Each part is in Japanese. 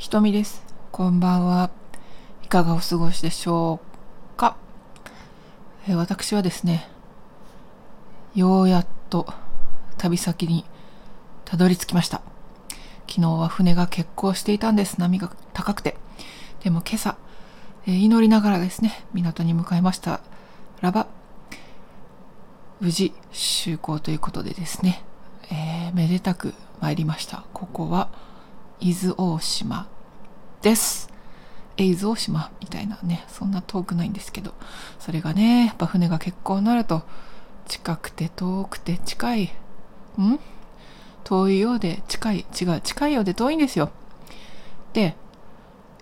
ひとみです。こんばんは。いかがお過ごしでしょうか？えー私はですね、ようやっと旅先にたどり着きました。昨日は船が欠航していたんです。波が高くて。でも今朝、えー祈りながらですね、港に向かいましたらば、無事就航ということでですね、えーめでたく参りました。ここは伊豆大島です。え、伊豆大島みたいなね、そんな遠くないんですけど、それがね、やっぱ船が欠航になると、近くて遠くて近い、ん？遠いようで近い、違う、近いようで遠いんですよ。で、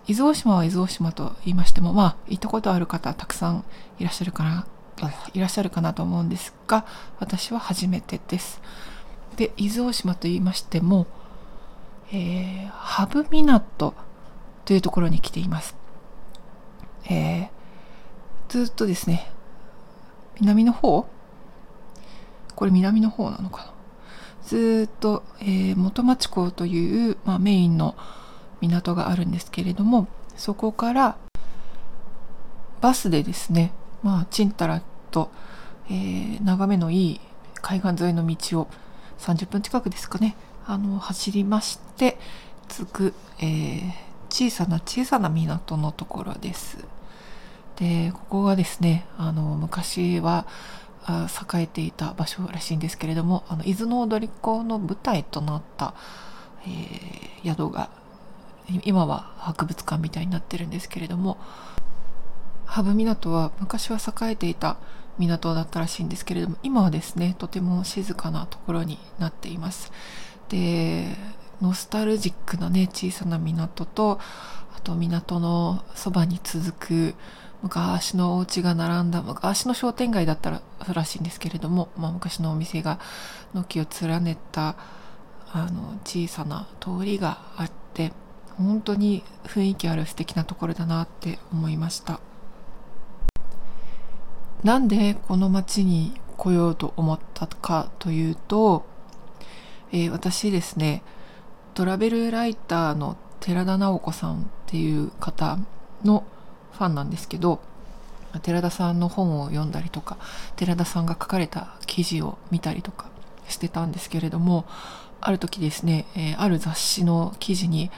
伊豆大島は伊豆大島と言いましても、まあ、行ったことある方たくさんいらっしゃるかな、いらっしゃるかなと思うんですが、私は初めてです。で、伊豆大島と言いましても、えー、ハブ港というところに来ています。えー、ずっとですね、南の方？これ南の方なのかな？ずっと、えー元町港という、まあ、メインの港があるんですけれども、そこからバスでですね、まあ、ちんたらと、えー眺めのいい海岸沿いの道を30分近くですかね、あの、走りまして、着く、えー小さな小さな港のところです。で、ここがですね、あの、昔は、栄えていた場所らしいんですけれども、あの、伊豆の踊り子の舞台となった、えー宿が、今は博物館みたいになってるんですけれども、ハブ港は昔は栄えていた港だったらしいんですけれども今はですねとても静かなところになっていますでノスタルジックなね小さな港とあと港のそばに続く昔のお家が並んだ昔の商店街だったらそうらしいんですけれども、まあ、昔のお店が軒を連ねたあの小さな通りがあって本当に雰囲気ある素敵なところだなって思いました。なんでこの町に来ようと思ったかというと、えー私ですねトラベルライターの寺田直子さんっていう方のファンなんですけど寺田さんの本を読んだりとか寺田さんが書かれた記事を見たりとかしてたんですけれどもある時ですね、えーある雑誌の記事に、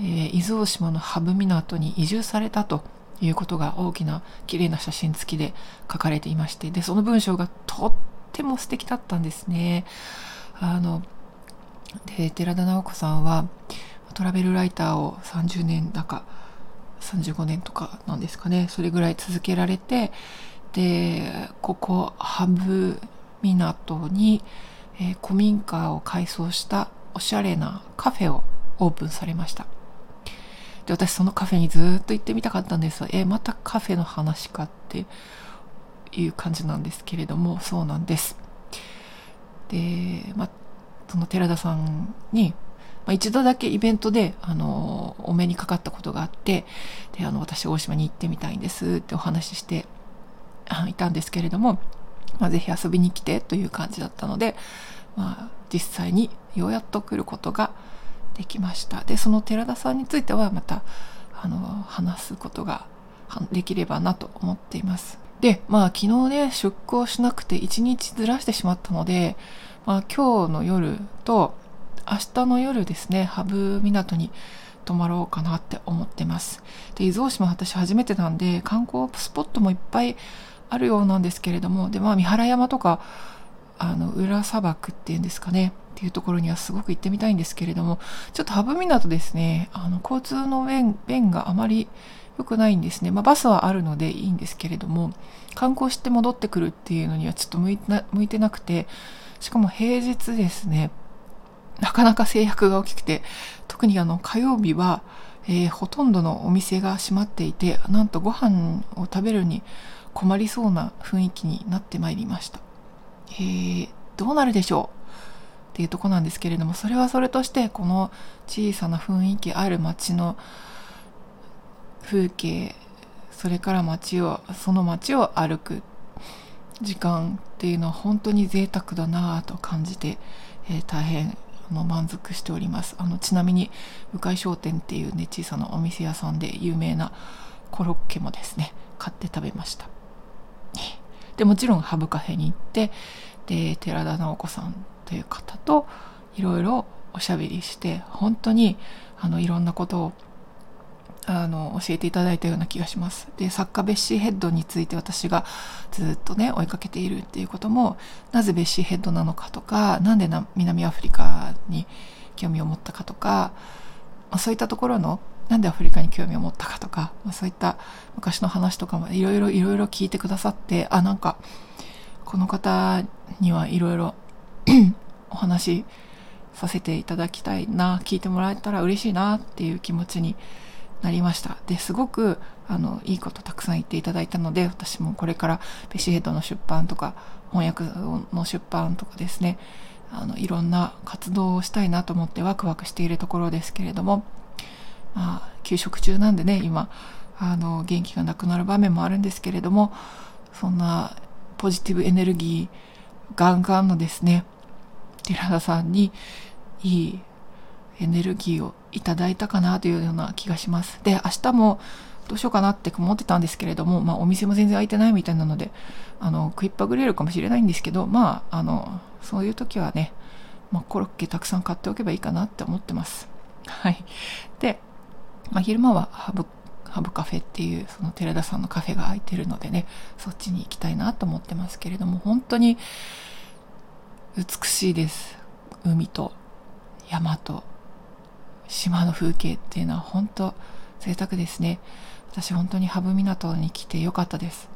えー伊豆大島のハブ港に移住されたということが大きな綺麗な写真付きで書かれていましてでその文章がとっても素敵だったんですね。あので寺田直子さんはトラベルライターを30年だか35年とかなんですかねそれぐらい続けられてでここハブ港に、えー古民家を改装したおしゃれなカフェをオープンされました。で私そのカフェにずっと行ってみたかったんですえまたカフェの話かっていう感じなんですけれどもそうなんです。で、まあ、その寺田さんに、まあ、一度だけイベントであのお目にかかったことがあってであの私大島に行ってみたいんですってお話ししていたんですけれども、まあ、ぜひ遊びに来てという感じだったので、まあ、実際にようやっと来ることができました。でその寺田さんについてはまたあの話すことができればなと思っています。でまあ昨日ね出航しなくて1日ずらしてしまったので、まあ、今日の夜と明日の夜ですねハブ港に泊まろうかなって思ってます。で伊豆大島私初めてなんで観光スポットもいっぱいあるようなんですけれどもでまあ三原山とかあの裏砂漠っていうんですかねっていうところにはすごく行ってみたいんですけれどもちょっとハブ港ですねあの交通の便便があまり良くないんですね、まあ、バスはあるのでいいんですけれども観光して戻ってくるっていうのにはちょっと向いてな向いてなくてしかも平日ですねなかなか制約が大きくて特にあの火曜日は、えーほとんどのお店が閉まっていてなんとご飯を食べるに困りそうな雰囲気になってまいりました。えーどうなるでしょう？っていうとこなんですけれどもそれはそれとしてこの小さな雰囲気ある街の風景それから街をその街を歩く時間っていうのは本当に贅沢だなぁと感じて、えー大変あの満足しております。あのちなみに鵜飼商店っていうね小さなお店屋さんで有名なコロッケもですね買って食べました。でもちろんハブカフェに行ってで寺田直子さんという方といろいろおしゃべりして本当にあのいろんなことをあの教えていただいたような気がします。で作家ベッシーヘッドについて私がずっとね追いかけているっていうこともなぜベッシーヘッドなのかとか何で南アフリカに興味を持ったかとか、まあ、そういったところのなんでアフリカに興味を持ったかとか、まあ、そういった昔の話とかもいろいろいろいろ聞いてくださってあなんかこの方にはいろいろ お話させていただきたいな聞いてもらえたら嬉しいなっていう気持ちになりました。ですごくあのいいことたくさん言っていただいたので私もこれからペシヘッドの出版とか翻訳の出版とかですねあのいろんな活動をしたいなと思ってワクワクしているところですけれども、まあ、休職中なんでね今あの元気がなくなる場面もあるんですけれどもそんなポジティブエネルギーガンガンのですね寺田さんにいいエネルギーをいただいたかなというような気がします。で、明日もどうしようかなって思ってたんですけれども、まあ、お店も全然開いてないみたいなので、あの、食いっぱぐれるかもしれないんですけど、まあ、あの、そういう時はね、まあ、コロッケたくさん買っておけばいいかなって思ってます。はい。で、まあ、昼間はハブ、ハブカフェっていう、その寺田さんのカフェが開いてるのでね、そっちに行きたいなと思ってますけれども、本当に美しいです。海と山と島の風景っていうのは本当贅沢ですね。私本当に羽生港に来てよかったです。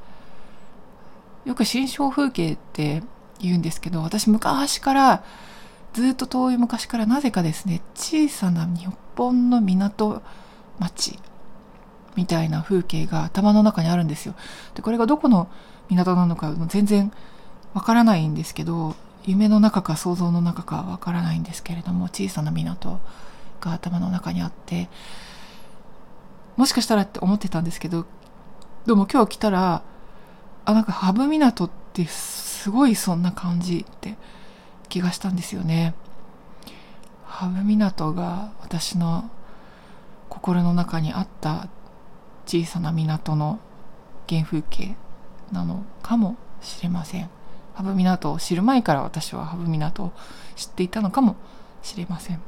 よく新象風景って言うんですけど私昔からずっと遠い昔からなぜかですね小さな日本の港町みたいな風景が頭の中にあるんですよ。でこれがどこの港なのか全然わからないんですけど夢の中か想像の中かわからないんですけれども小さな港が頭の中にあってもしかしたらって思ってたんですけどでも今日来たらあなんか羽生港ってすごいそんな感じって気がしたんですよね。羽生港が私の心の中にあった小さな港の原風景なのかもしれません。羽生港を知る前から私は羽生港を知っていたのかもしれません。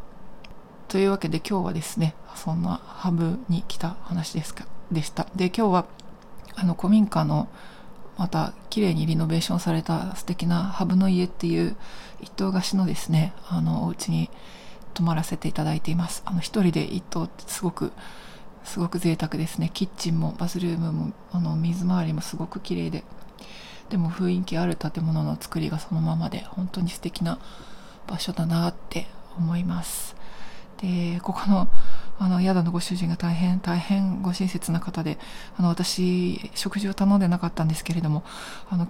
というわけで今日はですねそんなハブに来た話ですかでした。で今日はあの古民家のまた綺麗にリノベーションされた素敵なハブの家っていう一棟貸しのですねあのお家に泊まらせていただいています。あの一人で一棟ってすごくすごく贅沢ですね。キッチンもバスルームもあの水回りもすごく綺麗ででも雰囲気ある建物の作りがそのままで本当に素敵な場所だなって思います。でここのあの宿のご主人が大変大変ご親切な方であの私食事を頼んでなかったんですけれどもあの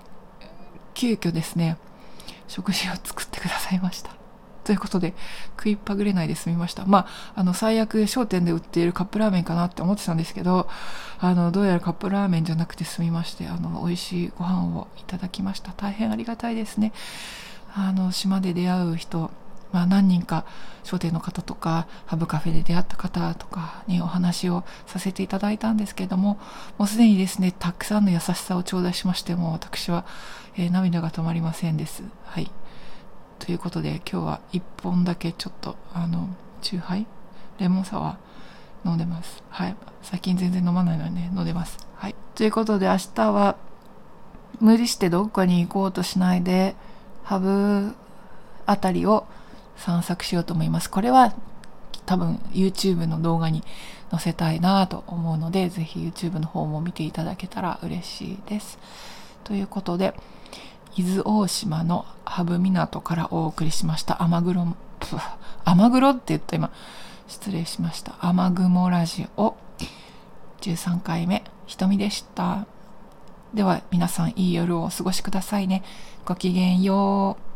急遽ですね食事を作ってくださいました。ということで食いっぱぐれないで済みました。まああの最悪商店で売っているカップラーメンかなって思ってたんですけどあのどうやらカップラーメンじゃなくて済みましてあの美味しいご飯をいただきました。大変ありがたいですね。あの島で出会う人まあ、何人か商店の方とかハブカフェで出会った方とかにお話をさせていただいたんですけれどももうすでにですねたくさんの優しさを頂戴しましても私は、えー、涙が止まりませんです。はいということで今日は1本だけちょっとあのチューハイ？レモンサワー飲んでます。はい。最近全然飲まないのにね、飲んでます。はい。ということで明日は無理してどっかに行こうとしないで、ハブあたりを散策しようと思います。これは多分 YouTube の動画に載せたいなと思うので、ぜひ YouTube の方も見ていただけたら嬉しいです。ということで、伊豆大島のハブ港からお送りしました雨黒、雨黒って言った今、失礼しました。雨雲ラジオ13回目、ひとみでした。では皆さんいい夜をお過ごしくださいね。ごきげんよう。